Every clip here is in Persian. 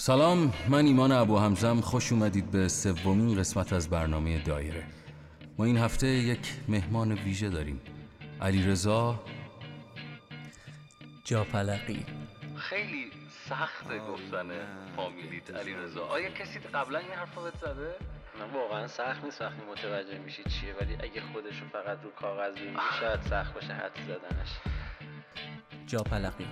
سلام من ایمان ابو همزم خوش اومدید به سومین قسمت از برنامه دایره. ما این هفته یک مهمان ویژه داریم. علی رضا جاپلقی. خیلی سخته گفتن فامیلیت علی رضا آیا کسی قبلا این حرف رو زده؟ نه واقعا سخت نیست. وقتی متوجه میشی چیه ولی اگه خودشو فقط رو کاغذ ببینی شاید سخت باشه حد زدنش. جاپلقی.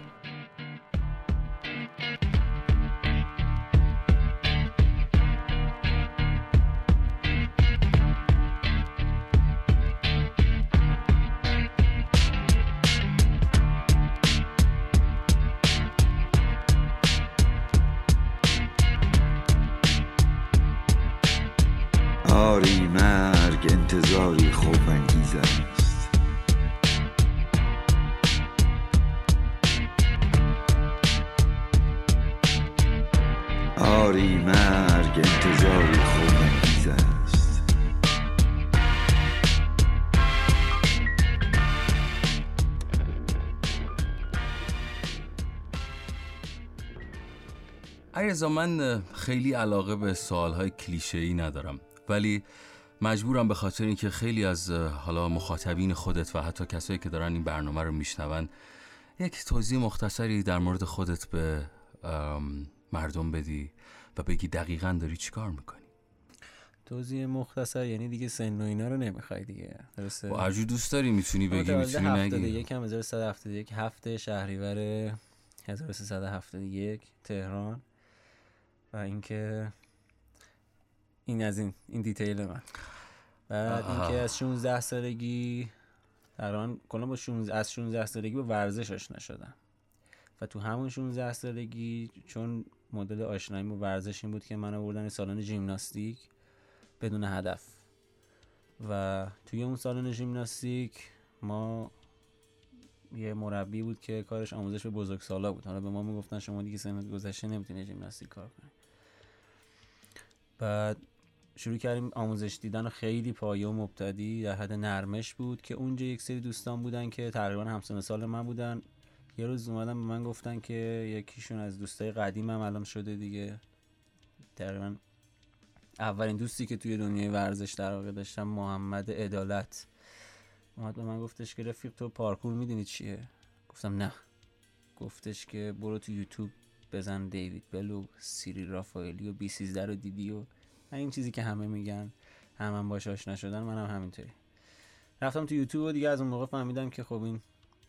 علیرضا من خیلی علاقه به سوالهای کلیشه ای ندارم ولی مجبورم به خاطر اینکه خیلی از حالا مخاطبین خودت و حتی کسایی که دارن این برنامه رو میشنون یک توضیح مختصری در مورد خودت به مردم بدی و بگی دقیقا داری چیکار می‌کنی؟ توضیح مختصر یعنی دیگه سن و اینا رو نمی‌خوای دیگه درسته؟ با هرجور دوست داری می‌تونی بگی می‌تونی نگی؟ 71 هم 1171 هفته شهریور 1371 تهران. و اینکه این از این این دیتیل من. بعد. اینکه از 16 سالگی تقریبا کلا با 16 از 16 سالگی با ورزش آشنا شدم. و تو همون 16 سالگی چون مدل آشنایی با ورزش این بود که من آوردن سالن ژیمناستیک بدون هدف. و توی اون سالن ژیمناستیک ما یه مربی بود که کارش آموزش به بزرگسالا بود. حالا به ما می‌گفتن شما دیگه سنت گذشته نمی‌تونی ژیمناستیک کار کنی. بعد شروع کردیم آموزش دیدن و خیلی پایه و مبتدی در حد نرمش بود که اونجا یک سری دوستان بودن که تقریبا همسن سال من بودن. یه روز اومدن به من گفتن که یکیشون از دوستای قدیمم الان شده دیگه. تقریبا اولین دوستی که توی دنیای ورزش در واقع داشتم محمد عدالت. اومد به من گفتش که رفیق تو پارکور می‌دونی چیه؟ گفتم نه. گفتش که برو تو یوتیوب بزن دیوید بلو سیری رافائلی و بی 13 رو دیدی و این چیزی که همه میگن. هم, هم باش آشنا شدن منم هم همینطوری. رفتم تو یوتیوب و دیگه از اون موقع فهمیدم که خب این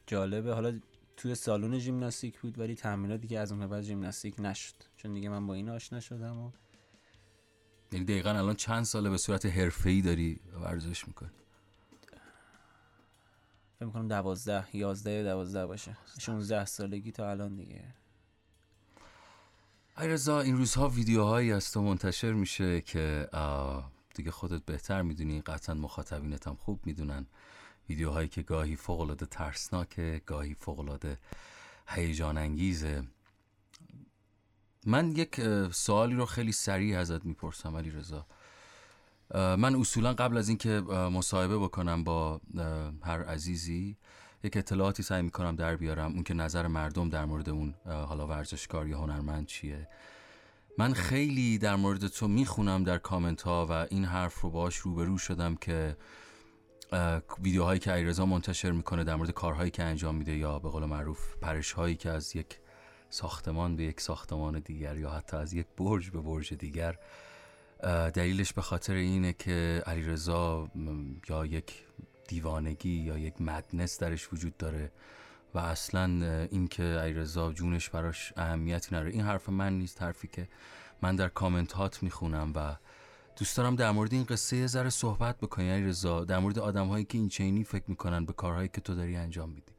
جالبه. حالا توی سالن ژیمناستیک بود ولی تمرینات دیگه از اون بعد ژیمناستیک نشد. چون دیگه من با این آشنا شدم و یعنی دقیقا الان چند ساله به صورت حرفه‌ای داری ورزش می‌کنی؟ فکر می‌کنم دوازده یازده یا دوازده باشه. 16 سالگی تا الان دیگه. رضا این روزها ویدیوهایی از تو منتشر میشه که دیگه خودت بهتر می‌دونی. قطعا مخاطبینت هم خوب می‌دونن. ویدیوهایی که گاهی فوقالعاده ترسناکه گاهی فوقالعاده هیجان انگیزه من یک سوالی رو خیلی سریع ازت می‌پرسم علی رضا من اصولا قبل از اینکه مصاحبه بکنم با هر عزیزی یک اطلاعاتی سعی می‌کنم در بیارم. اون که نظر مردم در مورد اون حالا ورزشکار یا هنرمند چیه. من خیلی در مورد تو می‌خونم در کامنت ها و این حرف رو باش روبرو شدم که ویدیوهایی که علیرضا منتشر می‌کنه در مورد کارهایی که انجام میده یا به قول معروف پرش هایی که از یک ساختمان به یک ساختمان دیگر یا حتی از یک برج به برج دیگر دلیلش به خاطر اینه که علیرضا یا یک دیوانگی یا یک مدنس درش وجود داره و اصلا اه، این که علیرضا جونش براش اهمیتی نداره. این حرف من نیست حرفی که من در کامنت هات می‌خونم و دوست دارم در مورد این قصه یه ذره صحبت بکنی علیرضا. در مورد آدم هایی که این چینی فکر می‌کنن به کارهایی که تو داری انجام میدی.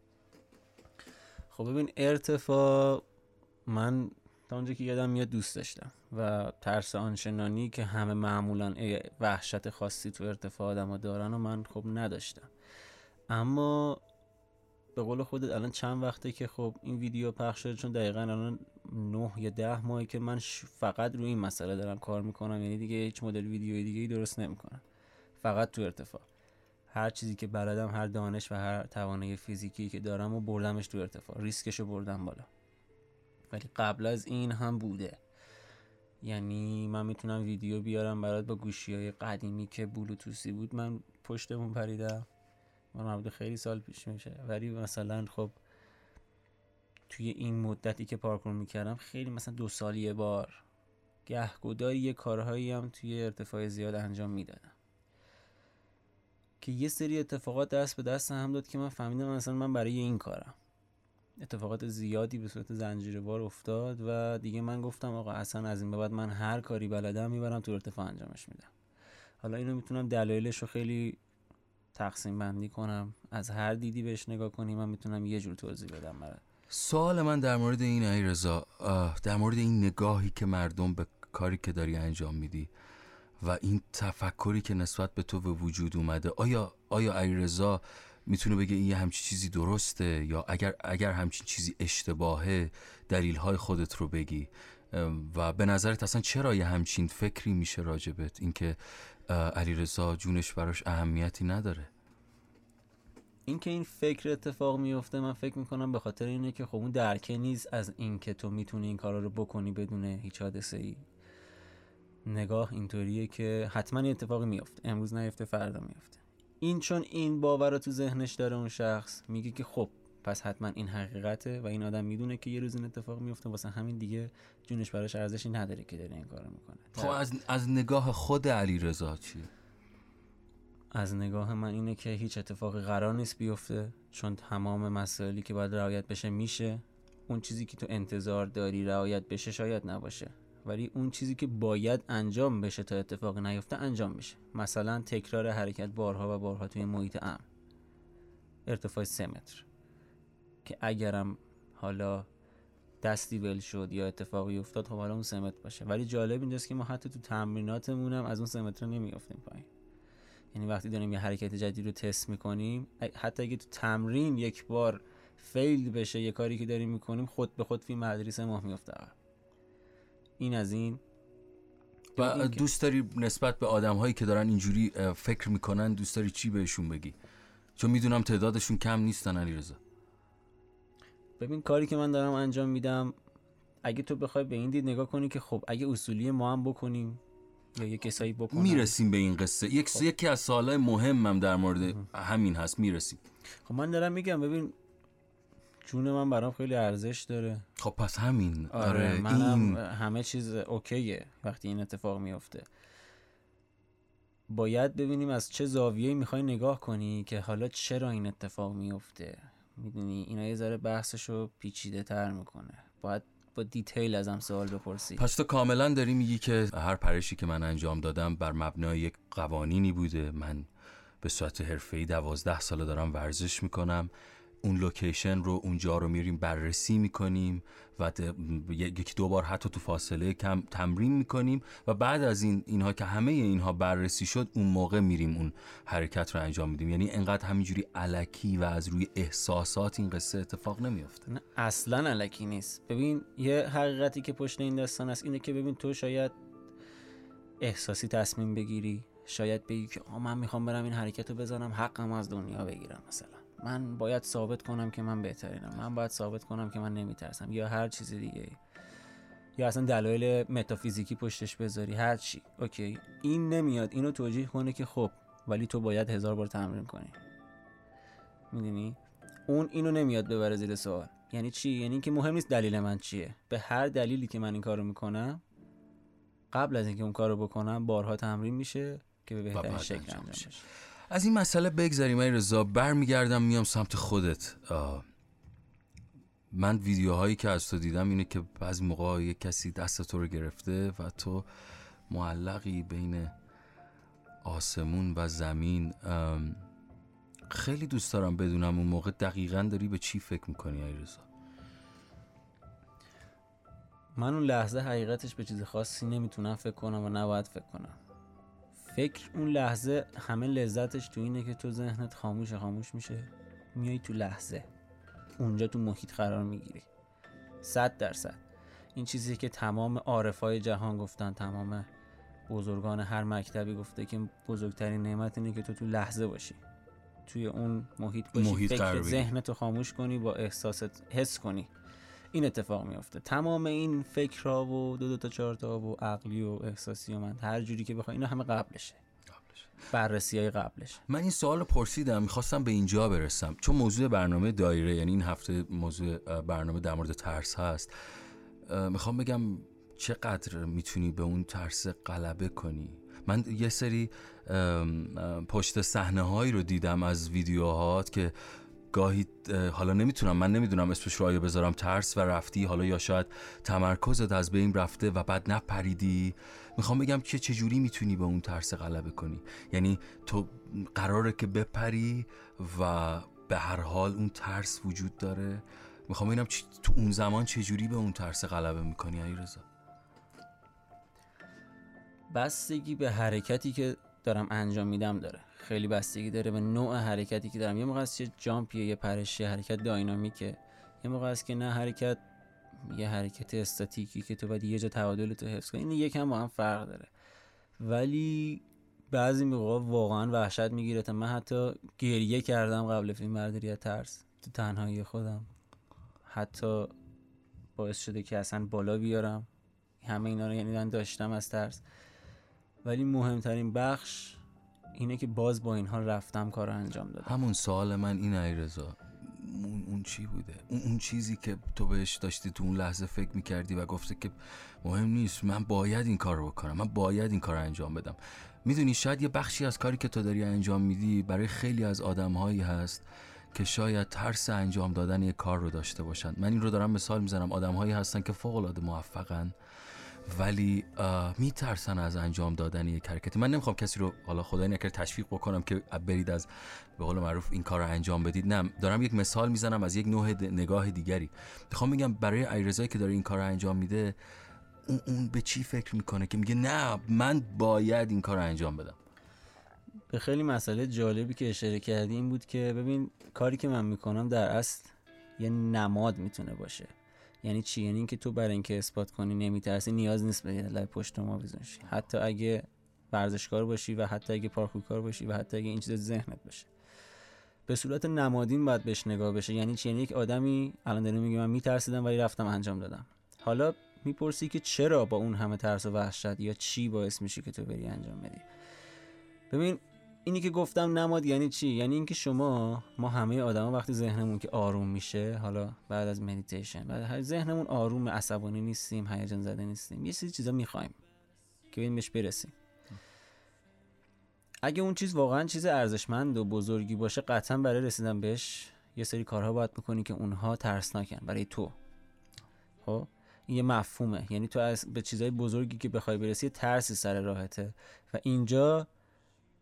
خب ببین ارتفاع من تا اونجا که یادم میاد دوست داشتم. و ترس آنچنانی که همه معمولا وحشت خاصی تو ارتفاع آدم دارن و من خب نداشتم. اما به قول خودت الان چند وقته که خب این ویدیو پخش شده چون دقیقا الان نه یا ده ماهی که من فقط روی این مسئله دارم کار می‌کنم یعنی دیگه هیچ مدل ویدیوی دیگه ای درست نمی‌کنم. فقط تو ارتفاع. هر چیزی که بلدم هر دانش و هر توانایی فیزیکی که دارم و بردمش تو ارتفاع. ریسکشو بردم بالا. ولی قبل از این هم بوده. یعنی من می‌تونم ویدیو بیارم برات با گوشی های قدیمی که بلوتوسی بود من پشتمون پریدم. من مربوط خیلی سال پیش میشه. ولی مثلا خب توی این مدتی که پارکور می‌کردم خیلی مثلا دو سال یه بار گهگداری یه کارهایی هم توی ارتفاع زیاد انجام می‌دادم. که یه سری اتفاقات دست به دست هم داد که من فهمیدم مثلا من برای این کارم. اتفاقات زیادی به صورت زنجیروار افتاد و دیگه من گفتم آقا اصلا از این به بعد من هر کاری بلدم می‌برم تو ارتفاع انجامش میدم. حالا اینو می‌تونم دلایلش رو خیلی تقسیم بندی کنم از هر دیدی بهش نگاه کنی من می‌تونم یه جور توضیح بدم برات. سوال من در مورد این ای رضا در مورد این نگاهی که مردم به کاری که داری انجام میدی و این تفکری که نسبت به تو به وجود اومده آیا آیا ای رضا می‌تونه بگه این یه همچین چیزی درسته یا اگر اگر همچین چیزی اشتباهه دلیل های خودت رو بگی. و به نظرت اصلا چرا یه همچین فکری میشه راجبت؟ اینکه علی رضا جونش براش اهمیتی نداره. اینکه این فکر اتفاق میفته من فکر می‌کنم به خاطر اینه که خب اون درکه نیست از اینکه تو می‌تونی این کارا رو بکنی بدون هیچ حادثه ای نگاه اینطوریه که حتما اتفاقی میفته امروز نیفته فردا میفته این چون این باور رو تو ذهنش داره اون شخص میگه که خب پس حتما این حقیقته و این آدم می‌دونه که یه روز این اتفاق میفته واسه همین دیگه جونش براش ارزشی نداره که داره این کارو می‌کنه. خب از, از نگاه خود علی رضا چی؟ از نگاه من اینه که هیچ اتفاقی قرار نیست بیفته چون تمام مسائلی که باید رعایت بشه میشه. اون چیزی که تو انتظار داری رعایت بشه شاید نباشه. ولی اون چیزی که باید انجام بشه تا اتفاق نیفته انجام بشه. مثلا تکرار حرکت بارها و بارها توی محیط امن. ارتفاع سه متر. که اگرم حالا دستی ول شد یا اتفاقی افتاد خب حالا اون سه متر باشه. ولی جالب اینجاست که ما حتی تو تمریناتمون هم از اون سه متر نمیافتیم پایین. یعنی وقتی داریم یه حرکت جدید رو تست می‌کنیم حتی اگه تو تمرین یک بار فیل بشه یه کاری که داریم می‌کنیم خود به خود فیلم مدرسه ماه میفته این از این. و دوست داری نسبت به آدم هایی که دارن اینجوری فکر می‌کنن دوست داری چی بهشون بگی؟ چون می‌دونم تعدادشون کم نیستن علی رضا ببین کاری که من دارم انجام میدم اگه تو بخوای به این دید نگاه کنی که خب اگه اصولی ما هم بکنیم یا یه کسایی بکنن. می‌رسیم به این قصه. یک یکی از سوالای مهمم در مورد همین هست می‌رسیم. خب من دارم میگم ببین جون من برام خیلی ارزش داره. خب پس همین. آره, آره, منم این. همه چیز اوکیه وقتی این اتفاق میفته. باید ببینیم از چه زاویه‌ای می‌خوای نگاه کنی که حالا چرا این اتفاق میفته می‌دونی اینا یه ذره بحثشو پیچیده تر می‌کنه. باید با دیتیل ازم سوال بپرسی. پس تو کاملا داری میگی که هر پرشی که من انجام دادم بر مبنای یک قوانینی بوده. من به صورت حرفه‌ای دوازده ساله دارم ورزش می‌کنم. اون لوکیشن رو اونجا رو میریم بررسی می‌کنیم و یکی دو بار حتی تو فاصله کم تمرین می‌کنیم و بعد از این اینها که همه اینها بررسی شد اون موقع میریم اون حرکت رو انجام میدیم. یعنی انقدر همینجوری علکی و از روی احساسات این قصه اتفاق نمیافته. نه اصلا علکی نیست. ببین یه حقیقتی که پشت این داستان است اینه که ببین تو شاید احساسی تصمیم بگیری شاید بگی که من می‌خوام برم این حرکت رو بزنم حقم از دنیا بگیرم مثلا. من باید ثابت کنم که من بهترینم. من باید ثابت کنم که من نمیترسم. یا هر چیز دیگه یا اصلا دلایل متافیزیکی پشتش بذاری. هر چی. اوکی. این نمیاد. اینو توجیه کنه که خب ولی تو باید هزار بار تمرین کنی. می‌دونی؟ اون اینو نمیاد ببره زیر سوال. یعنی چی؟ یعنی که مهم نیست دلیل من چیه. به هر دلیلی که من این کارو می‌کنم قبل از اینکه اون کارو بکنم بارها تمرین میشه که به بهترین شکل انجام. بشه از این مسئله بگذریم ای رضا. برمیگردم میام سمت خودت. آه. من ویدیوهایی که از تو دیدم اینه که بعضی موقع یک کسی دست تو رو گرفته و تو معلقی بین آسمون و زمین. خیلی دوست دارم بدونم اون موقع دقیقا داری به چی فکر می‌کنی ای رضا؟ من اون لحظه حقیقتش به چیز خاصی نمی‌تونم فکر کنم و نباید فکر کنم. فکر اون لحظه همه لذتش تو اینه که تو ذهنت خاموش خاموش میشه. میای تو لحظه. اونجا تو محیط قرار می‌گیری. صد درصد. این چیزی که تمام عارفای جهان گفتن تمام بزرگان هر مکتبی گفته که بزرگترین نعمت اینه که تو تو لحظه باشی. توی اون محیط باشی. محیط فکر. ذهنتو خاموش کنی با احساست حس کنی. این اتفاق میفته تمام این فکرها و دو دو تا چهار تا و عقلی و احساسی و من هر جوری که بخوای اینا همه قبلشه بررسی های قبلش من این سوال رو پرسیدم می‌خواستم به اینجا برسم. چون موضوع برنامه دایره یعنی این هفته موضوع برنامه در مورد ترس هست. می‌خوام بگم چقدر می‌تونی به اون ترس غلبه کنی؟ من یه سری پشت صحنه هایی رو دیدم از ویدیوهات که گاهی اه، حالا نمی‌تونم من نمی‌دونم اسمش رو آیا بذارم ترس و رفتی حالا یا شاید تمرکزت از بین رفته و بعد نپریدی. می‌خوام بگم که چجوری می‌تونی به اون ترس غلبه کنی؟ یعنی تو قراره که بپری و به هر حال اون ترس وجود داره. می‌خوام ببینم تو اون زمان چجوری به اون ترس غلبه می‌کنی علی رضا بستگی به حرکتی که دارم انجام میدم داره. خیلی بستگی داره به نوع حرکتی که دارم. یه موقع است یه جامپیه یه پرشه حرکت داینامیکه. یه موقع است که نه حرکت یه حرکت استاتیکی که تو باید یه جا تعادل تو حفظ کنی. این یکم با هم فرق داره. ولی بعضی موقع واقعا وحشت می‌گیره. تا من حتی گریه کردم قبل فیلم برداری ترس. تو تنهایی خودم. حتی باعث شده که اصلا بالا بیارم. همه اینا رو یعنی داشتم از ترس. ولی مهمترین بخش اینه که باز با این حال رفتم کار رو انجام دادم. همون سوال من این علی رضا اون, اون چی بوده؟ اون, اون چیزی که تو بهش داشتی تو اون لحظه فکر می‌کردی و گفته که مهم نیست من باید این کار رو بکنم من باید این کار رو انجام بدم. می‌دونی شاید یه بخشی از کاری که تو داری انجام میدی برای خیلی از آدمهایی هست که شاید ترس انجام دادن یه کار رو داشته باشن. من این رو دارم مثال می‌زنم. آدمهایی هستن که فوق العاده موفقن. ولی میترسن از انجام دادن یک حرکتی من نمی‌خوام کسی رو حالا خدای نکرد تشویق بکنم که برید از به قول معروف این کار رو انجام بدید. نه دارم یک مثال می‌زنم از یک نوع نگاه دیگری. می‌خوام بگم برای ایرزایی که داره این کار رو انجام میده اون, اون به چی فکر می‌کنه که میگه نه من باید این کار رو انجام بدم؟ به خیلی مسئله جالبی که اشاره کردی این بود که ببین کاری که من می‌کنم در اصل یه نماد می‌تونه باشه. یعنی چی؟ یعنی اینکه تو برای اینکه اثبات کنی نمیترسی نیاز نیست لبه‌ی پشت بوم آویزون شی. حتی اگه ورزشکار باشی و حتی اگه پارکورکار باشی و حتی اگه این چیز ذهنت باشه. به صورت نمادین باید بهش نگاه بشه. یعنی چی؟ یعنی یک آدمی الان داره میگه من میترسیدم ولی رفتم انجام دادم. حالا می‌پرسی که چرا با اون همه ترس و وحشت یا چی باعث میشه که تو بری انجام بدی؟ ببین اینی که گفتم نماد یعنی چی؟ یعنی اینکه شما ما همه آدما وقتی ذهنمون که آروم میشه حالا بعد از مدیتیشن بعد هر ذهنمون آروم عصبانی نیستیم هیجان زده نیستیم یه سری چیزا می‌خوایم که بریم بهش برسیم. اگه اون چیز واقعا چیز ارزشمند و بزرگی باشه قطعا برای رسیدن بهش یه سری کارها باید بکنی که اونها ترسناکن برای تو. خب؟ این یه مفهومه. یعنی تو از به چیزای بزرگی که بخوای برسی ترسی سر راهته. و اینجا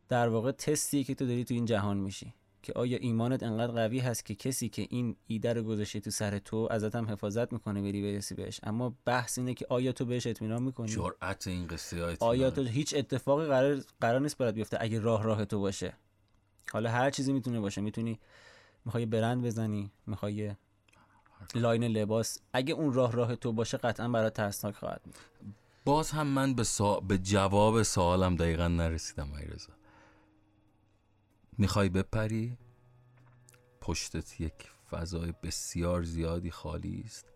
در واقع تستیه که تو داری تو این جهان میشی. که آیا ایمانت انقدر قوی هست که کسی که این ایده رو گذاشته تو سر تو ازت هم حفاظت می‌کنه بری برسی بهش؟ اما بحث اینه که آیا تو بهش اطمینان می‌کنی؟ جرأت این قصه آیا تو هیچ اتفاقی قرار قرار نیست برات بیفته اگه راه راه تو باشه؟ حالا هر چیزی می‌تونه باشه. می‌تونی می‌خوای برند بزنی می‌خوای لاین لباس. اگه اون راه راه تو باشه قطعا برات ترسناک خواهد بود. باز هم من به, سا... به جواب سوالم دقیقا نرسیدم ایرزا. می‌خوای بپری؟ پشتت یک فضای بسیار زیادی خالی است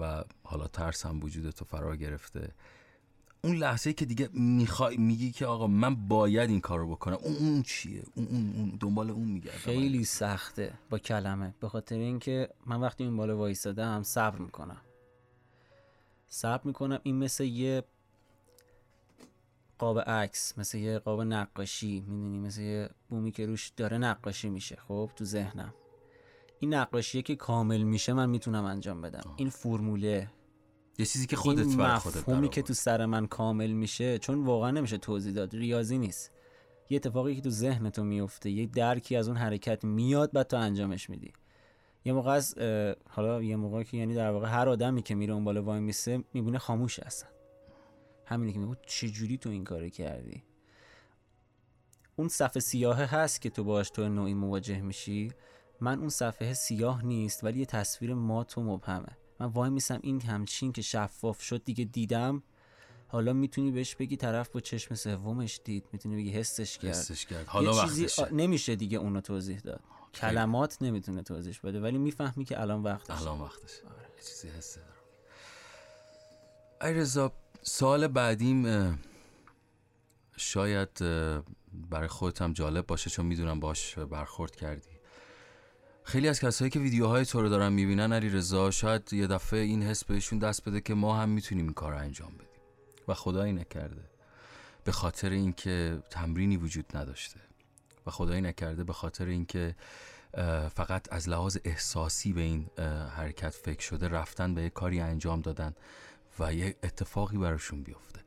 و حالا ترس هم وجود تو فرا گرفته. اون لحظه که دیگه می‌خوای میگی که آقا من باید این کارو بکنم اون, اون چیه؟ اون, اون, اون دنبال اون میگردم. خیلی سخته با کلمه به خاطر اینکه من وقتی این بالا وایستادم صبر می‌کنم. صبر می‌کنم این مثل یه قاب عکس مثل یه قاب نقاشی می‌دونی؟ مثل یه بومی که روش داره نقاشی میشه خب؟ تو ذهنم. این نقاشیه که کامل میشه من می‌تونم انجام بدم. این فرموله. یه چیزی که خودت این بر خودت مفهومی که. تو سر من کامل میشه چون واقعا نمیشه توضیح داد ریاضی نیست. یه اتفاقی که تو ذهن تو میفته یه درکی از اون حرکت میاد بعد تو انجامش میدی. یه موقع از حالا یه موقع که یعنی در واقع هر آدمی که میره اون بالا وای میسه می‌بینه خاموش هستن. همینه که میگه چه جوری تو این کارو کردی؟ اون صفحه سیاهه هست که تو باش تو نوعی مواجه میشی. من اون صفحه سیاه نیست ولی یه تصویر مات و مبهمه. من وای میسم این همچین که شفاف شد دیگه دیدم. حالا می‌تونی بهش بگی طرف با چشم سومش دید. می‌تونی بگی حسش کرد. حسش کرد. یه حالا چیزی وقتشه. آ- نمیشه دیگه اونو توضیح داد. کلمات نمی‌تونه توضیح بده ولی می‌فهمی که الان وقتش الان وقتش یه چیزی دارم. ای رضا سوال بعدیم شاید برای خودت هم جالب باشه چون می‌دونم باش برخورد کردی. خیلی از کسایی که ویدیوهای تو رو دارن می‌بینن علی رضا شاید یه دفعه این حس بهشون دست بده که ما هم می‌تونیم این کار رو انجام بدیم. و خدایی نکرده. به خاطر اینکه تمرینی وجود نداشته. و خدایی نکرده به خاطر اینکه فقط از لحاظ احساسی به این حرکت فکر شده رفتن به یه کاری انجام دادن. و یه اتفاقی براشون بیفته.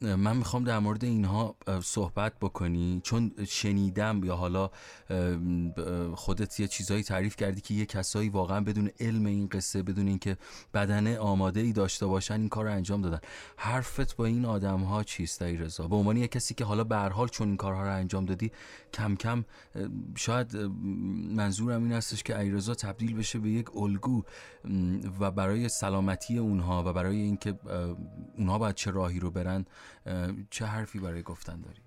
من می‌خوام در مورد اینها صحبت بکنی. چون شنیدم یا حالا خودت یه چیزایی تعریف کردی که یه کسایی واقعا بدون علم این قصه بدون اینکه بدنه آماده ای داشته باشن این کار رو انجام دادن. حرفت با این آدم ها چیست ای رضا به عنوان یه کسی که حالا به حال چون این کارها رو انجام دادی کم کم شاید منظورم این هستش که ایرزا تبدیل بشه به یک الگو و برای سلامتی اونها و برای اینکه اونها باید چه راهی رو برن چه حرفی برای گفتن داری؟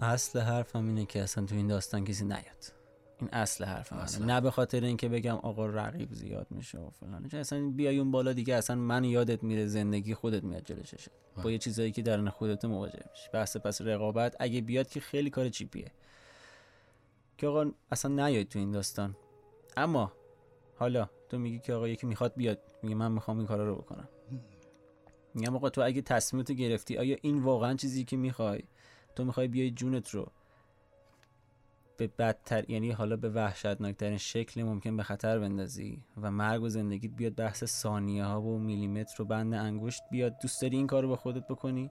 اصل حرفم اینه که اصلا تو این داستان کسی نیاد. این اصل حرفم اصل نه به خاطر اینکه بگم آقا رقیب زیاد میشه و فلان. چون اصلا بیای اون بالا دیگه اصلا من یادت میره زندگی خودت میاد جلوششه با یه چیزایی که درون خودت مواجه میشی. بحث پس رقابت اگه بیاد که خیلی کار چیپیه. که آقا اصلا نیاید تو این داستان. اما حالا تو میگی که آقا یکی می‌خواد بیاد. میگه من می‌خوام این کارا رو بکنم. میگم آقا تو اگه تصمیمت گرفتی آیا این واقعا چیزی که می‌خوای؟ تو می‌خوای بیای جونت رو به بدتر یعنی حالا به وحشتناکترین شکل ممکن به خطر بندازی و مرگ و زندگیت بیاد بحث ثانیه ها و میلیمتر و بند انگشت بیاد دوست داری این کار رو با خودت بکنی؟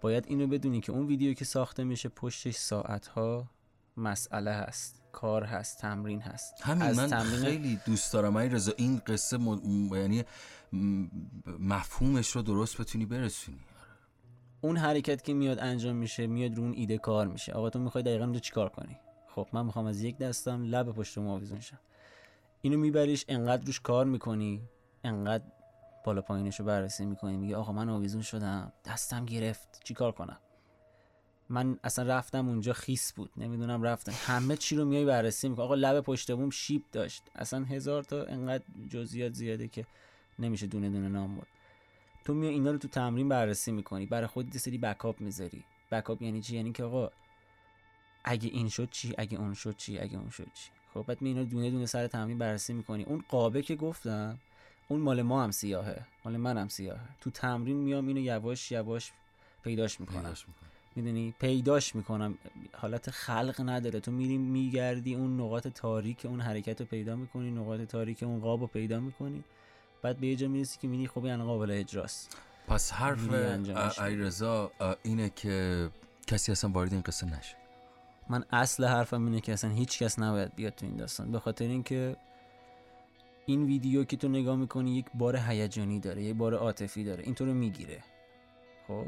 باید اینو بدونی که اون ویدیو که ساخته میشه پشتش ساعت ها مسئله هست. کار هست تمرین هست. همین از من تمرین خیلی دوست دارم. ای رضا این قصه م... یعنی مفهومش رو درست بتونی برسونی. اون حرکت که میاد انجام میشه میاد رو اون ایده کار میشه. آقا تو می‌خوای دقیقا اونجا چیکار کنی؟ خب من می‌خوام از یک دستم لب پشت مو آویزون شم. اینو میبریش انقدر روش کار می‌کنی انقدر بالا پایینش رو بررسی می‌کنی. میگه آقا من آویزون شدم دستم گرفت چیکار کنم؟ من اصلا رفتم اونجا خیس بود. نمی‌دونم رفتم. همه چی رو میای بررسی می‌کنی. آقا لب پشت بوم شیب داشت. اصلا هزار تا انقدر جزئیات زیاده که نمیشه دونه دونه نام برد. تو میای اینا رو تو تمرین بررسی می‌کنی. برای خودت یه سری بکاپ می‌ذاری. بکاپ یعنی چی؟ یعنی که آقا اگه این شد چی؟ اگه اون شد چی؟ اگه اون شد چی؟ خب بعد می اینا دونه دونه سر تمرین بررسی می‌کنی. اون قابه که گفتم اون مال ما هم سیاهه. مال من هم سیاهه. تو تمرین میام اینو یواش یواش پیداش می‌کنم. پیداش می‌کنی. می‌دونی پیداش می‌کنم. حالت خلق نداره. تو میری میگردی اون نقاط تاریک اون حرکت رو پیدا می‌کنی نقاط تاریک اون قاب رو پیدا می‌کنی. بعد به یه جا می‌رسی که می‌بینی خب این قابل اجراست. پس حرف می‌ری انجامش ای رضا اینه که کسی اصلا وارد این قصه نشه. من اصل حرفم اینه که اصلا هیچ کس نباید بیاد تو این داستان. به خاطر اینکه این ویدیو که تو نگاه می‌کنی یک بار هیجانی داره یک بار عاطفی داره. این تو رو می‌گیره. خب؟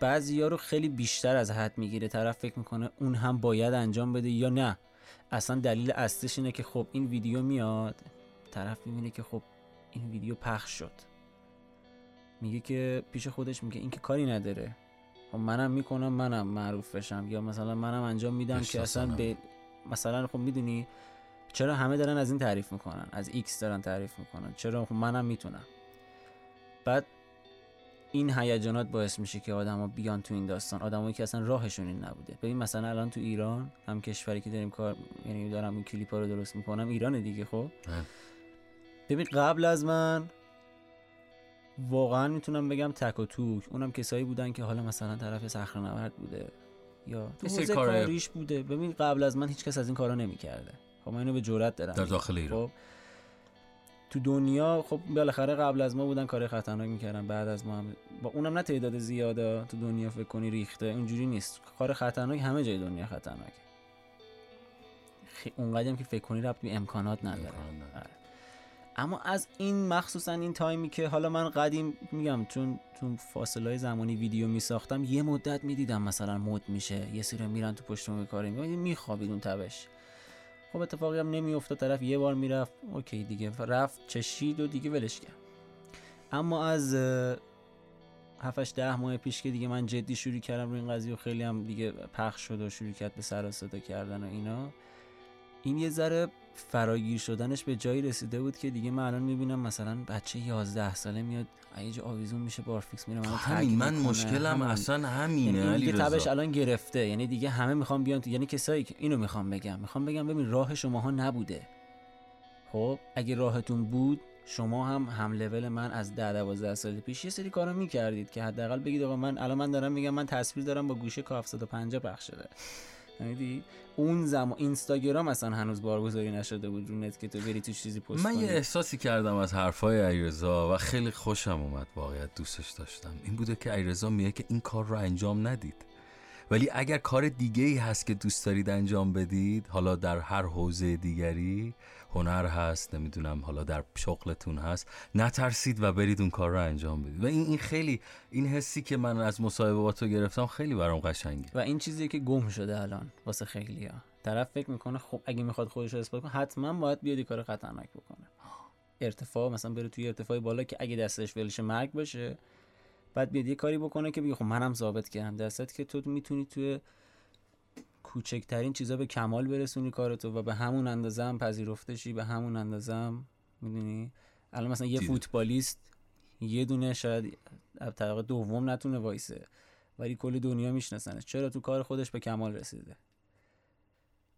بعضیا رو خیلی بیشتر از حد می‌گیره. طرف فکر می‌کنه اون هم باید انجام بده یا نه. اصلا دلیل اصلش اینه که خب این ویدیو میاد. طرف می‌بینه که خب این ویدیو پخش شد. میگه که پیش خودش میگه این که کاری نداره. خب منم می‌کنم منم معروف بشم. یا مثلا منم انجام میدم که اصلا. به مثلا خب می‌دونی چرا همه دارن از این تعریف می‌کنن؟ از X دارن تعریف می‌کنن. چرا؟ خب منم می‌تونم. بعد این هیجانات باعث میشه که آدما بیان تو این داستان. آدمایی که اصلا راهشون این نبوده. ببین مثلا الان تو ایران هم کشوری که داریم کار یعنی دارم این کلیپ ها رو درست می‌کنم ایران دیگه خب. بله. ببین قبل از من واقعا می‌تونم بگم تک و توک. اونم کسایی بودن که حالا مثلا طرف صخره نورد بوده یا تو حوزه کار- کاریش بوده. ببین قبل از من هیچ کس از این کارا نمی‌کرده. خب من اینو به جرئت دارم. در. داخل ایران. خب. تو دنیا خب بالاخره قبل از ما بودن کار خطرناک می‌کردن بعد از ما هم. با اونم نه تعداد زیاده تو دنیا فکر کنی ریخته اونجوری نیست. کار خطرناک همه جای دنیا خطرناکه. خی... اونقدر هم که فکر کنی ربط به امکانات نداره. آره. اما از این مخصوصا این تایمی که حالا من قدیم میگم چون تو فاصله زمانی ویدیو میساختم یه مدت می‌دیدم مثلا مد میشه یه سری میرن تو پشت کاری میخوابید اون تبش. خب اتفاقی هم نمیافتاد طرف یه بار می‌رفت. اوکی دیگه رفت چشید و دیگه ولش کرد. اما از 7 ده ماه پیش که دیگه من جدی شروع کردم روی این قضیه و خیلی هم دیگه پخش شد و شروع کرد به سر کردن و اینا این یه ذره فراگیر شدنش به جایی رسیده بود که دیگه من الان می‌بینم مثلا بچه 11 ساله میاد جا آویزون میشه بارفیکس میره تگ همین من. مشکلم همون. اصلا یعنی همینه این علی دیگه تبش الان گرفته. یعنی دیگه همه می‌خوام بیان تو یعنی کسایی که اینو می‌خوام بگم. می‌خوام بگم ببین راه شماها نبوده. خب اگه راهتون بود شما هم هم لول من از 10 12 سال پیش یه سری کارا می‌کردید که حداقل بگید آقا من الان من دارم میگم من تصویر دارم با گوشه کا 750 پخش شده. فهمیدی؟ اون زمان اینستاگرام اصلا هنوز بارگذاری نشده بود رو نت که تو بری تو چیزی پست من کنی. یه احساسی کردم از حرفای علیرضا و خیلی خوشم اومد واقعیت دوستش داشتم. این بوده که علیرضا میگه که این کار رو انجام ندید. ولی اگر کار دیگه ای هست که دوست دارید انجام بدید حالا در هر حوزه دیگری هنر هست نمی‌دونم حالا در شغلتون هست. نترسید و برید اون کار رو انجام بدید. و این این خیلی این حسی که من از مصاحبه با تو گرفتم خیلی برام قشنگه. و این چیزی که گم شده الان واسه خیلیا طرف فکر می‌کنه خب اگه می‌خواد خودش رو اثبات کنه حتما باید بیاد کار خطرناک بکنه. ارتفاع مثلا بره توی ارتفاع بالا که اگه دستش ولش مرگ باشه بعد بیاد یه کاری بکنه که بگه خب منم ثابت کردم. دستت که تو می‌تونی توی کوچکترین چیزا به کمال برسونی کارتو و به همون اندازه هم پذیرفته شی به همون اندازه هم می‌دونی؟ الان مثلا یه دیدم. فوتبالیست یه دونه شاید طبقه دوم نتونه وایسه ولی کل دنیا میشناسنش. چرا تو کار خودش به کمال رسیده؟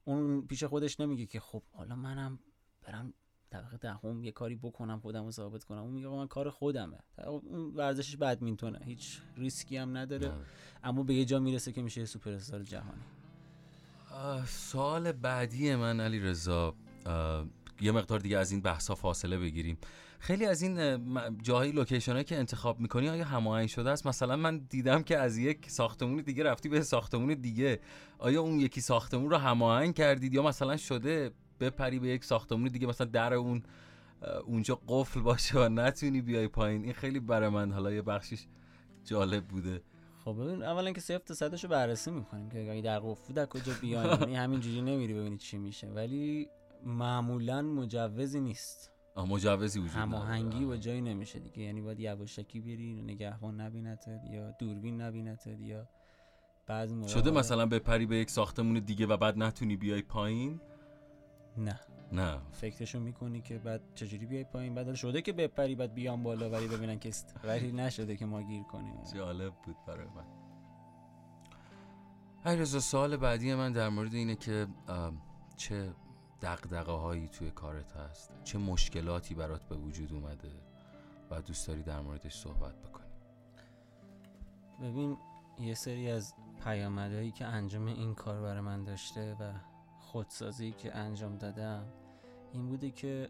اون پیش خودش نمیگه که خب حالا منم برم طبقه دهم یه کاری بکنم خودم رو ثابت کنم. اون میگه من کار خودمه. اون ورزشش بدمینتونه. هیچ ریسکی هم نداره. نه. اما به یه جا می‌رسه که میشه سوپر استار جهانی. آه، سوال بعدی من علی رضا یه مقدار دیگه از این بحثا فاصله بگیریم. خیلی از این جاهای لوکیشن که انتخاب می‌کنی آیا هماهنگ شده است؟ مثلا من دیدم که از یک ساختمون دیگه رفتی به ساختمون دیگه. آیا اون یکی ساختمون رو هماهنگ کردید یا مثلا شده بپری به یک ساختمون دیگه مثلا در اون اونجا قفل باشه و نتونی بیای پایین؟ این خیلی برای من حالا یه بخشش جالب بوده. خب ببین اولا که تا صدش رو بررسی می‌کنیم که اگه در قفل در کجا بیایم. یعنی همینجوری نمیری ببینی چی میشه. ولی معمولا مجوزی نیست. مجوزی وجود. هماهنگی با جایی نمیشه دیگه. یعنی باید یواشکی بری نگهبان نبینتت یا دوربین نبینتت یا بعضی شده مثلا بپری به یک ساختمون دیگه و بعد نتونی بیای پایین؟ نه. نه. فکرشو می‌کنی که بعد چجوری بیای پایین؟ بعد شده که بپری بعد بیام بالا ولی ببینن که است ولی نشده که ما گیر کنیم. جالب بود برای من. علیرضا سوال بعدی من در مورد اینه که چه دقدقه هایی توی کارت هست؟ چه مشکلاتی برات به وجود اومده و دوست داری در موردش صحبت بکنی؟ ببین یه سری از پیامدهایی که انجام این کار برای من داشته و خودسازی که انجام دادم این بوده که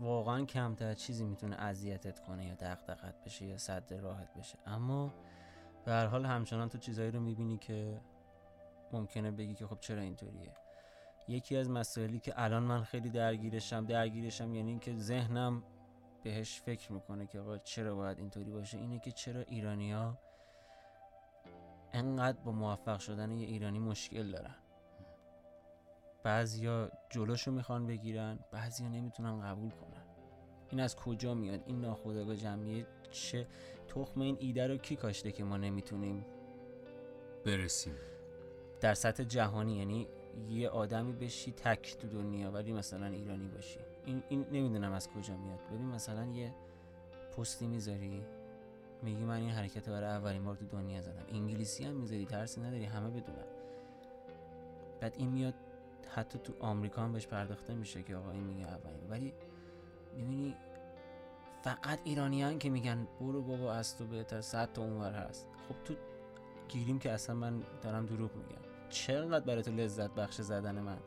واقعا کمتر چیزی می‌تونه اذیتت کنه یا دغدغت بشه یا صد راحت بشه. اما به هر حال همچنان تو چیزایی رو می‌بینی که ممکنه بگی که خب چرا اینطوریه. یکی از مسائلی که الان من خیلی درگیرشم درگیرشم یعنی اینکه ذهنم بهش فکر می‌کنه که آقا چرا باید اینطوری باشه اینه که چرا ایرانیا انقدر با موفق شدن یه ایرانی مشکل دارن. بعضیا جلوشو می‌خوان بگیرن بعضیا نمی‌تونن قبول کنن. این از کجا میاد؟ این ناخودآگاه جمعیه چه تخم این ایده رو کی کاشته که ما نمی‌تونیم؟ برسیم. در سطح جهانی یعنی یه آدمی بشی تک تو دنیا ولی مثلا ایرانی باشی. این, این نمی‌دونم از کجا میاد. ببین مثلا یه پستی می‌ذاری میگی من این حرکت برای اولین بار تو دنیا زدم. انگلیسی هم می‌ذاری ترسی نداری همه بدونن. بعد این میاد حتی تو آمریکا هم بهش پرداخته میشه که آقا این میگه اولین. ولی می‌بینی فقط ایرانیان که میگن برو بابا از تو بهتر صد تا اونور هست. خب تو گیریم که اصلا من دارم دروغ میگم. چقدر برای تو لذت بخش زدن من؟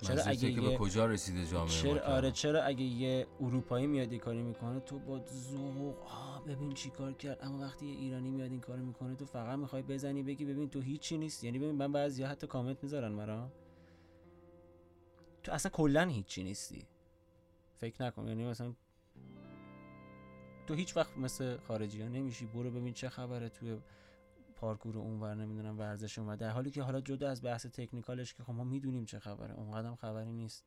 چرا اگه که به کجا رسیده جامعه چرا آره چرا اگه یه اروپایی میاد یه کاری می‌کنه تو با ذوق آه ببین چی کار کرد. اما وقتی یه ایرانی میاد این کارو می‌کنه تو فقط می‌خوای بزنی بگی ببین تو هیچی نیست. یعنی ببین من بعضیا حتی کامنت می‌ذارن مرا تو اصلا کلا هیچی نیستی. فکر نکن یعنی مثلا تو هیچ وقت مثل خارجی ها نمیشی. برو ببین چه خبره توی پارکور اونور نمی‌دونم ورزش اونور در حالی که حالا جدا از بحث تکنیکالش که خب ما می‌دونیم چه خبره اونقدر خبری نیست.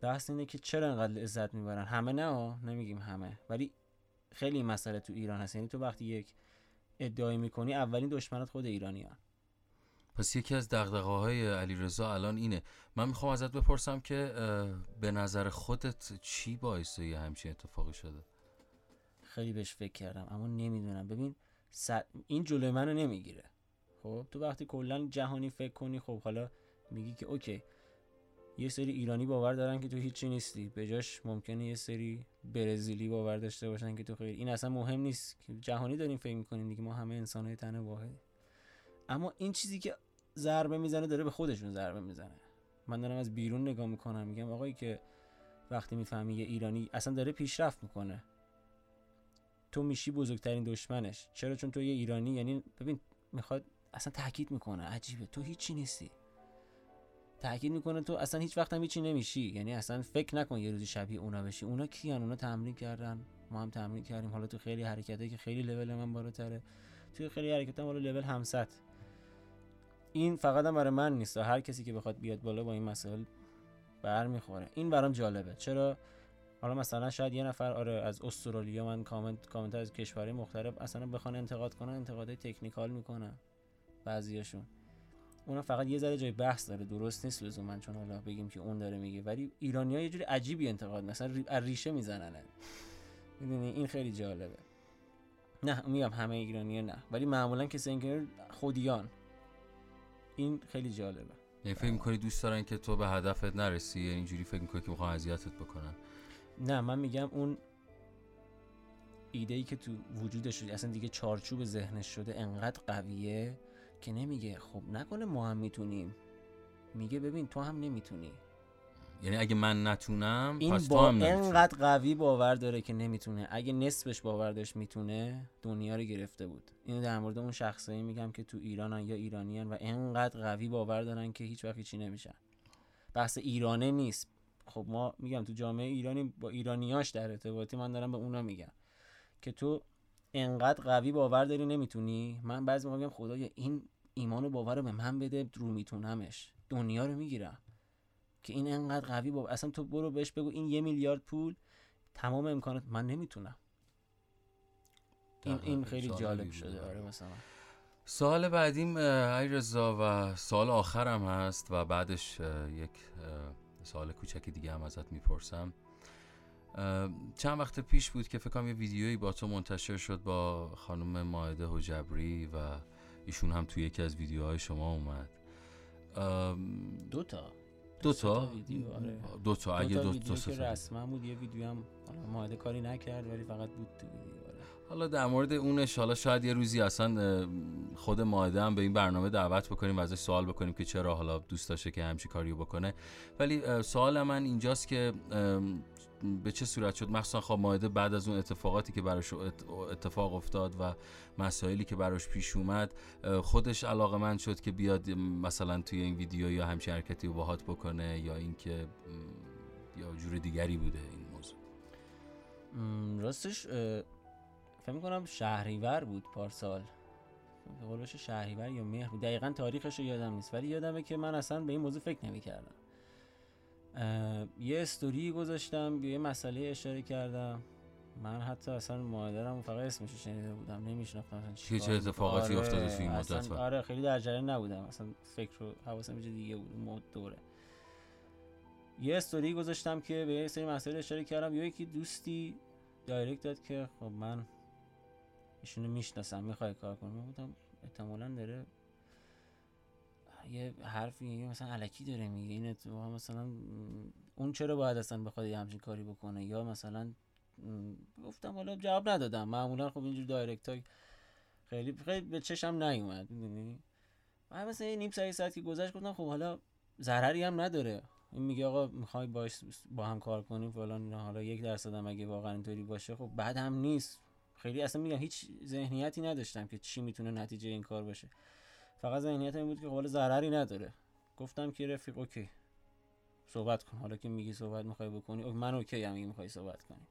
بحث اینه که چرا انقدر لذت می‌برن؟ همه نه نمیگیم همه. ولی خیلی مسئله تو ایران هست. یعنی تو وقتی یک ادعایی می‌کنی اولین دشمنت خود ایرانیان. پس یکی از دقدقه های علی رضا الان اینه. من می‌خوام ازت بپرسم که به نظر خودت چی باعث یه همچین اتفاقی شده؟ خیلی بهش فکر کردم اما نمی‌دونم. ببین صد- این جلوی منو نمی‌گیره. خب تو وقتی کلا جهانی فکر کنی خب حالا میگی که اوکی یه سری ایرانی باور دارن که تو هیچی نیستی. به جاش ممکنه یه سری برزیلی باور داشته باشن که تو خیلی این اصلا مهم نیست. که جهانی داریم فکر می‌کنیم دیگه ما همه انسانهای تن واحد اما این چیزی که ضربه می‌زنه داره به خودشون ضربه می‌زنه. من دارم از بیرون نگاه می‌کنم میگم آقایی که وقتی می‌فهمی یه ایرانی اصلا داره پیشرفت می‌کنه. تو میشی بزرگترین دشمنش. چرا؟ چون تو یه ایرانی یعنی ببین می‌خواد اصلا تاکید می‌کنه. عجیبه. تو هیچی نیستی. تاکید می‌کنه تو اصلا هیچ وقت هم هیچی نمیشی. یعنی اصلا فکر نکن یه روزی شبیه اونا بشی. اونا کیان؟ اونا تمرین کردن. ما هم تمرین کردیم. حالا تو خیلی حرکتایی که خیلی لول من بالاتره. توی خیلی حرکت هم حالا لول همسط. این فقط هم برای من نیست هر کسی که بخواد بیاد بالا با این مسائل برمیخوره. این برام جالبه. چرا؟ حالا مثلا شاید یه نفر آره از استرالیا من کامنت کامنت از کشورهای مختلف اصلا بخوان انتقاد کنن انتقادهای تکنیکال می‌کنن بعضیاشون. اونا فقط یه ذره جای بحث داره. درست نیست لزوما چون حالا بگیم که اون داره میگه. ولی ایرانی یه جوری عجیبی انتقاد مثلا ریشه میزننه می‌دونی؟ این خیلی جالبه. نه میگم همه ایرانی نه. ولی معمولا کسی که خودیان. این خیلی جالبه. یعنی فکر می‌کنی دوست دارن که تو به هدفت نرسی؟ یا اینجوری فکر می‌کنی که می‌خوان اذیتت بکنن؟ نه من میگم اون ایده ای که تو وجودش شده اصلا دیگه چارچوب ذهنش شده انقدر قویه که نمیگه خب نکنه ما هم می‌تونیم. میگه ببین تو هم نمی‌تونی. یعنی اگه من نتونم این پس تو با انقدر قوی باور داره که نمی‌تونه. اگه نصفش باور داشت می‌تونه دنیا رو گرفته بود. اینو در مورد اون شخصایی میگم که تو ایرانن یا ایرانیان و انقدر قوی باور دارن که هیچ وقت هیچی نمیشن. بحث ایرانه نیست. خب ما میگم تو جامعه ایرانی با ایرانیاش در ارتباطی من دارم به اونا میگم که تو انقدر قوی باور داری نمی‌تونی. من بعضی موقع میگم خدایا این ایمان و باور رو به من بده رو میتونمش. دنیا رو می‌گیرم. که این انقدر قوی با اصلا تو برو بهش بگو این یه میلیارد پول تمام امکانات من نمی‌تونم این. این خیلی جالب شده. آره مثلا سوال بعدیم رضا و سوال آخرم هست و بعدش یک اه، سوال کوچکی دیگه هم ازت می‌پرسم چند وقت پیش بود که فکر کنم یه ویدیویی با تو منتشر شد با خانم ماهده حجبری و ایشون هم توی یکی از ویدیوهای شما اومد دو تا دو تا ویدیو آره. دو تا اگه دو تا دو ویدیو تا که سه. رسما بود یه ویدیو هم ماهده کاری نکرد ولی فقط بود تو ویدیو آره. حالا در مورد اونش حالا شاید یه روزی اصلا خود ماهده هم به این برنامه دعوت بکنیم و ازش سوال بکنیم که چرا حالا دوست داشته که همچی کاریو بکنه. ولی سوال من اینجاست که به چه صورت شد؟ مخصوصا خب ماهده بعد از اون اتفاقاتی که براش ات- اتفاق افتاد و مسائلی که براش پیش اومد خودش علاقه من شد که بیاد مثلا توی این ویدیو یا همچین حرکتی رو باهات بکنه یا اینکه یا جور دیگری بوده این موضوع. راستش فکر می‌کنم شهریور بود پارسال. قولش شهریور یا مهر بود. دقیقا تاریخش رو یادم نیست ولی یادمه که من اصلا به این موضوع فکر نمی‌کردم. یه استوری گذاشتم به یه مسئله اشاره کردم. من حتی اصلا مادرم فقط اسمش شنیده بودم نمیشناختم اصلا چه بود. اتفاقاتی افتاده توی این مدت؟ و- آره خیلی در جریان نبودم. اصلا فکر رو حواسم یه دیگه بود مد- دوره. یه استوری گذاشتم که به یه سری مسائل اشاره کردم. یا یکی دوستی دایرکت داد که خب من ایشونو می‌شناسم می‌خوای کار کنم. بودم احتمالا داره یه حرفی یه مثلا علکی داره میگه. این اتفاقا مثلا اون چرا باید اصلا بخواد یه همچین کاری بکنه؟ یا مثلا گفتم حالا جواب ندادم. معمولا خب اینجور دایرکت های خیلی خیلی به چشم نیومد می‌دونی؟ بعد مثلا یه نیم ساعت ساعت که گذشت گفتم خب حالا ضرری هم نداره. این میگه آقا می‌خوای باش با هم کار کنیم فلان حالا یک درصد هم اگه واقعا اینطوری باشه خب بعد هم نیست. خیلی اصلا میگم هیچ ذهنیتی نداشتم که چی می‌تونه نتیجه این کار باشه. فقط ذهنیت این بود که حالا ضرری نداره. گفتم که رفیق okay. صحبت کن. حالا که میگی صحبت می‌خوای بکنی okay، من okay هم می‌خوای صحبت کنی.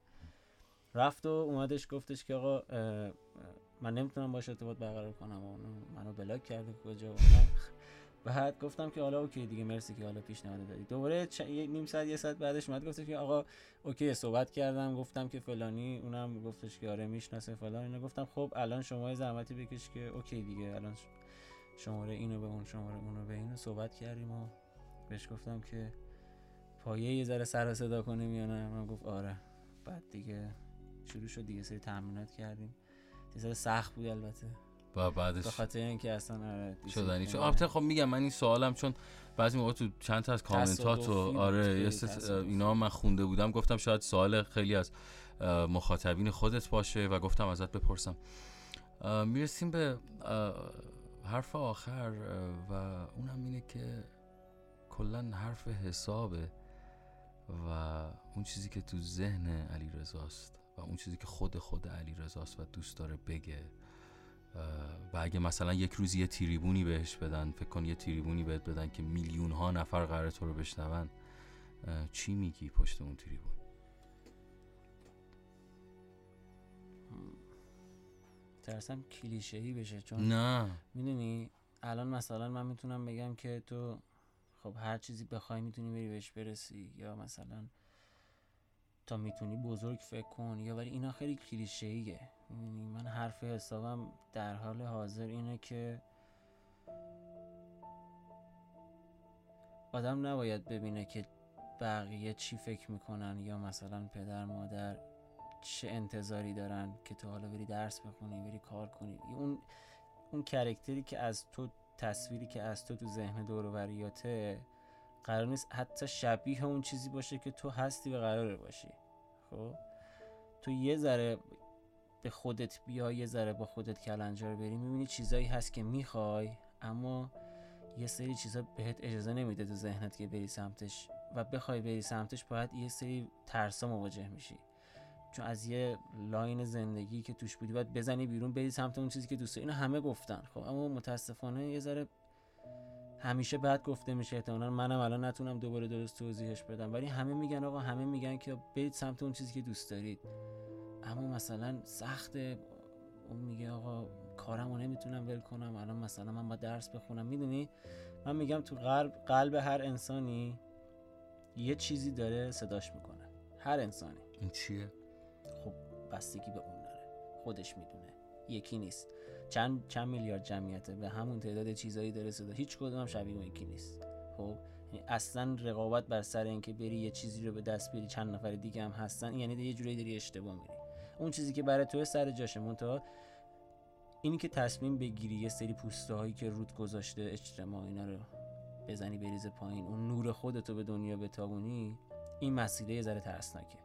رفت و اومدش گفتش که آقا من نمی‌تونم باش ارتباط برقرار کنم. و منو بلاک کرده کجا و. بعد گفتم که حالا okay دیگه مرسی که حالا پیشنهاد دادی. دوباره چ... نیم ساعت یه ساعت بعدش اومد گفتش که آقا okay صحبت کردم. گفتم که فلانی اونم گفتش که آره می‌شناسه فلان. اینا گفتم خب الان شما زحمتی بکش که okay دیگه الان شماره اینو به اون شماره اونو به اینو صحبت کردیم و بهش گفتم که پایه یه ذره سر صدا کنیم یا نه؟ من گفت آره. بعد دیگه شروع شد دیگه سری تمرینات کردیم. یه ذره سخت بود البته. و به بعدش خاطر اینکه اصلا آره شدنی. چون البته خب میگم من این سوالم چون بعضی موقع تو چند تا از کامنتات تصادفی و بود، آره. اینا من خونده بودم. گفتم شاید سوال خیلی از مخاطبین خودت باشه و گفتم ازت بپرسم. می‌رسیم به حرف آخر و اونم اینه که کلا حرف حسابه و اون چیزی که تو ذهن علی رزاست و اون چیزی که خود خود علی رزاست و دوست داره بگه. و اگه مثلا یک روز یه تریبونی بهش بدن فکر کن یه تریبونی بهت بدن که میلیون ها نفر قراره تو رو بشنون چی میگی پشت اون تریبون؟ ترسم کلیشه ای بشه چون نه. می‌دونی الان مثلا من می‌تونم بگم که تو خب هر چیزی بخوای می‌تونی بری بهش برسی یا مثلا تا می‌تونی بزرگ فکر کن یا ولی اینا خیلی کلیشه ایه می‌دونی من حرف حسابم در حال حاضر اینه که آدم نباید ببینه که بقیه چی فکر می‌کنن یا مثلا پدر مادر. چه انتظاری دارن که تو حالا بری درس بخونی بری کار کنی؟ اون اون کرکتری که از تو تصویری که از تو تو ذهن دور و قرار نیست حتی شبیه اون چیزی باشه که تو هستی و قراره باشی. خب؟ تو یه ذره به خودت بیا یه ذره با خودت کلنجار بری می‌بینی چیزایی هست که می‌خوای اما یه سری چیزا بهت اجازه نمیده تو ذهنت که بری سمتش و بخوای بری سمتش باید یه سری ترسا مواجه میشی. چون از یه لاین زندگی که توش بودی باید بزنی بیرون بری سمت اون چیزی که دوست داری. اینو همه گفتن. خب اما متاسفانه یه ذره همیشه بعد گفته میشه احتمالاً. منم الان نتونم دوباره درست توضیحش بدم. ولی همه میگن آقا همه میگن که برید سمت اون چیزی که دوست دارید. اما مثلا سخته اون میگه آقا کارمو نمی‌تونم ول کنم. الان مثلا من با درس بخونم. می‌دونی؟ من میگم تو قلب قلب هر انسانی یه چیزی داره صداش می‌کنه. هر انسانی. این چیه؟ بستگی به اون داره. خودش می‌دونه. یکی نیست. چند چند میلیارد جمعیته به همون تعداد چیزایی داره صدا. هیچ کدوم شبیه اون یکی نیست. خب یعنی اصلا رقابت بر سر اینکه بری یه چیزی رو به دست بیاری چند نفر دیگه هم هستن یعنی یه جوری داری اشتباه میری. اون چیزی که برای تو سر جاشه منتها اینی که تصمیم بگیری یه سری پوسته هایی که رود گذاشته اجتماع اینا رو بزنی بریز پایین اون نور خودتو به دنیا بتابونی این مسئله یه ذره ترسناکه.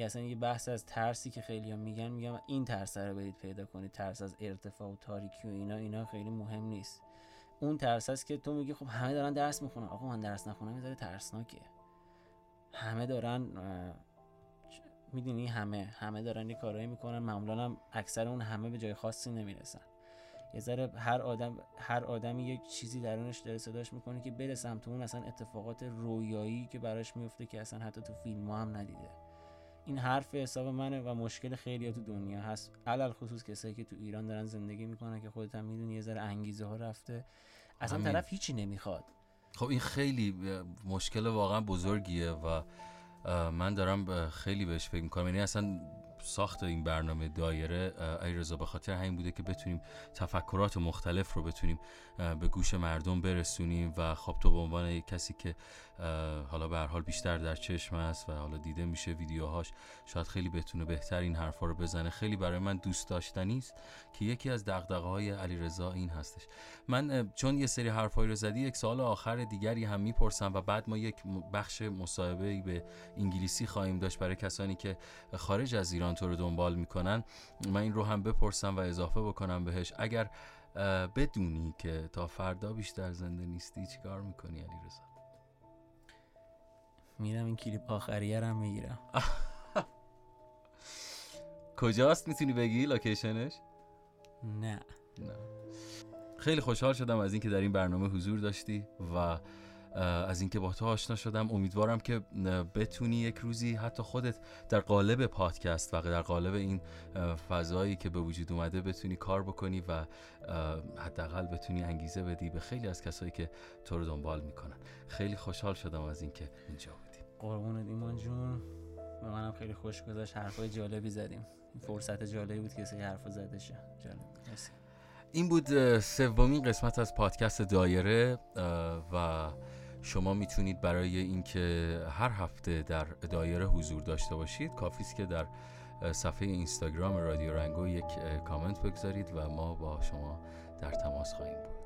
یا اصلا یه بحث از ترسی که خیلی میگن میگم این ترس رو برید پیدا کنید. ترس از ارتفاع و تاریکی و اینا اینا خیلی مهم نیست. اون ترس است که تو میگی خب همه دارن درس می‌خونن. آقا من درس نخونم یه ذره ترسناکه همه دارن می‌دونی همه همه دارن یه کارایی می‌کنن. معمولا هم اکثر اون همه به جای خاصی نمی‌رسن. یه ذره هر آدم هر آدمی یک چیزی درونش داره صداش می‌کنه که بره سمت اون اصلا اتفاقات رویایی که براش میفته که اصلا حتی تو فیلم هم ندیده. این حرف حساب منه و مشکل خیلی تو دنیا هست. علل خصوص کسایی که تو ایران دارن زندگی می‌کنن که خودت هم می‌دونی یه ذره انگیزه ها رفته. اصلا همین. طرف هیچی نمی‌خواد. خب این خیلی مشکل واقعا بزرگیه و من دارم خیلی بهش فکر می‌کنم. یعنی اصلا ساخت این برنامه دایره اه، ای رضا به خاطر همین بوده که بتونیم تفکرات مختلف رو بتونیم به گوش مردم برسونیم و خب تو به عنوان کسی که حالا به حال بیشتر در چشم است و حالا دیده میشه ویدیوهاش شاید خیلی بتونه بهتر این حرفا رو بزنه. خیلی برای من دوست داشتنی است که یکی از دغدغه های علیرضا این هستش. من چون یه سری حرفایی رو زدی یک سال آخر دیگری هم می‌پرسم و بعد ما یک بخش مصاحبه به انگلیسی خواهیم داشت برای کسانی که خارج از ایران تو رو دنبال می‌کنن. من این رو هم بپرسم و اضافه بکنم بهش. اگر بدونی که تا فردا بیشتر زنده نیستی چیکار می‌کنی علیرضا؟ میرم این کلیپ آخریه رو هم می‌گیرم. کجاست می‌تونی بگی؟ لوکیشنش؟ نه. نه. خیلی خوشحال شدم از اینکه در این برنامه حضور داشتی و از اینکه با تو آشنا شدم. امیدوارم که بتونی یک روزی حتی خودت در قالب پادکست و در قالب این فضایی که به وجود اومده بتونی کار بکنی و حداقل بتونی انگیزه بدی به خیلی از کسایی که تو رو دنبال می‌کنن. خیلی خوشحال شدم از اینکه اینجا بودی. قربونت ایمان جون. به منم خیلی خوش گذشت. حرفای جالبی زدیم. فرصت جالبی بود که سری حرفا زده شه. جالب. مرسی. این بود سومین قسمت از پادکست دایره و شما می‌تونید برای اینکه هر هفته در دایره حضور داشته باشید کافی است که در صفحه اینستاگرام رادیو رنگو یک کامنت بگذارید و ما با شما در تماس خواهیم بود.